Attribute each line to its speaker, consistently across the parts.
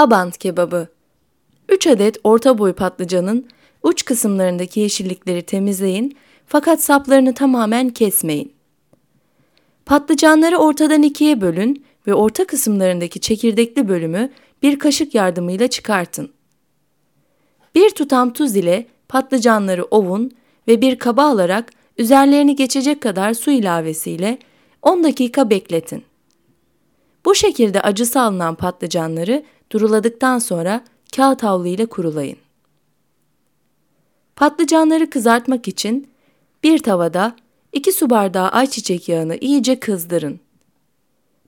Speaker 1: Abant kebabı 3 adet orta boy patlıcanın uç kısımlarındaki yeşillikleri temizleyin fakat saplarını tamamen kesmeyin. Patlıcanları ortadan ikiye bölün ve orta kısımlarındaki çekirdekli bölümü bir kaşık yardımıyla çıkartın. Bir tutam tuz ile patlıcanları ovun ve bir kaba alarak üzerlerini geçecek kadar su ilavesiyle 10 dakika bekletin. Bu şekilde acısı alınan patlıcanları duruladıktan sonra kağıt havlu ile kurulayın. Patlıcanları kızartmak için bir tavada 2 su bardağı ayçiçek yağını iyice kızdırın.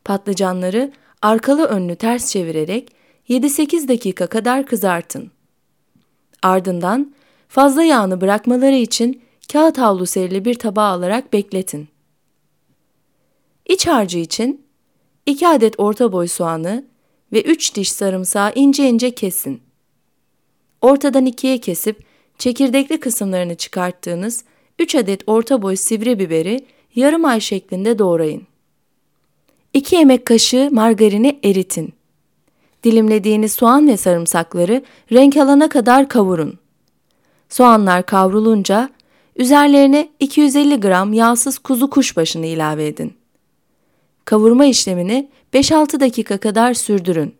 Speaker 1: Patlıcanları arkalı önlü ters çevirerek 7-8 dakika kadar kızartın. Ardından fazla yağını bırakmaları için kağıt havlu serili bir tabağa alarak bekletin. İç harcı için 2 adet orta boy soğanı ve 3 diş sarımsağı ince ince kesin. Ortadan ikiye kesip çekirdekli kısımlarını çıkarttığınız 3 adet orta boy sivri biberi yarım ay şeklinde doğrayın. 2 yemek kaşığı margarini eritin. Dilimlediğiniz soğan ve sarımsakları renk alana kadar kavurun. Soğanlar kavrulunca üzerlerine 250 gram yağsız kuzu kuşbaşını ilave edin. Kavurma işlemini 5-6 dakika kadar sürdürün.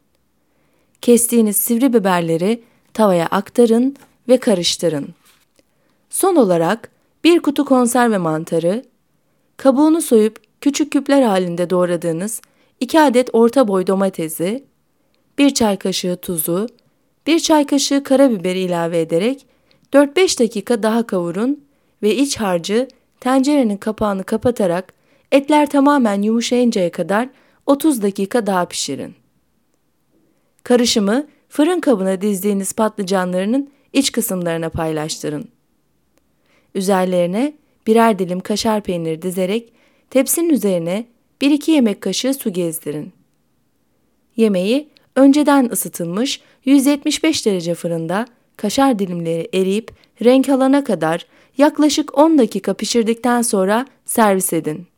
Speaker 1: Kestiğiniz sivri biberleri tavaya aktarın ve karıştırın. Son olarak bir kutu konserve mantarı, kabuğunu soyup küçük küpler halinde doğradığınız 2 adet orta boy domatesi, 1 çay kaşığı tuzu, 1 çay kaşığı karabiberi ilave ederek 4-5 dakika daha kavurun ve iç harcı tencerenin kapağını kapatarak etler tamamen yumuşayıncaya kadar 30 dakika daha pişirin. Karışımı fırın kabına dizdiğiniz patlıcanlarının iç kısımlarına paylaştırın. Üzerlerine birer dilim kaşar peyniri dizerek tepsinin üzerine 1-2 yemek kaşığı su gezdirin. Yemeği önceden ısıtılmış 175 derece fırında kaşar dilimleri eriyip renk alana kadar yaklaşık 10 dakika pişirdikten sonra servis edin.